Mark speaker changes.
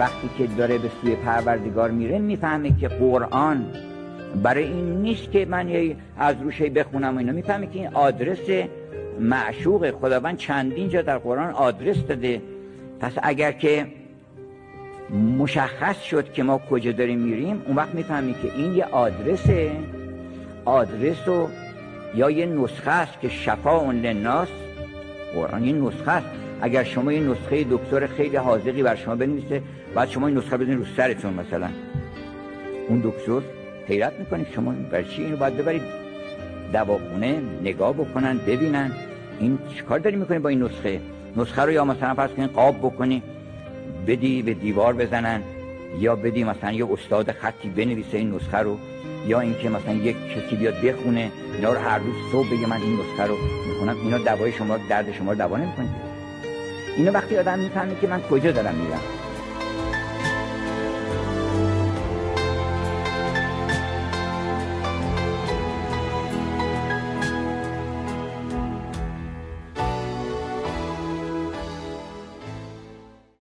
Speaker 1: وقتی که داره به سوی پروردگار میره می‌فهمه که قرآن برای این نیست که من از روش بخونم و اینا. می‌فهمه که این آدرس معشوق خداوند چندین جا در قرآن آدرس داده. پس اگر که مشخص شد که ما کجا داریم میریم اون وقت می‌فهمیم که این یه آدرسه آدرس و یا یه نسخه است که شفا للناس. قرآن این نسخه است. اگر شما یه نسخه دکتر خیلی حاضقی بر شما بنویسه بعد شما این نسخه بزنید رو سرتون مثلا. اون دکتر حیرت می‌کنید شما برای چی اینو باید ببرید؟ دواخونه نگاه بکنن ببینن. این چیکار داری می‌کنی با این نسخه؟ نسخه رو یا مثلا فرض کنید قاب بکنی بدی به دیوار بزنن یا بدی مثلا یه استاد خطی بنویسه این نسخه رو یا اینکه مثلا یک کسی بیاد بخونه اینا رو هر روز صبح بگه من این نسخه رو می‌خونم. اینا دوای شما درد شما رو دوا نمی‌کنه اینو وقتی آدم می‌فهمه که من کجا دارم میرم.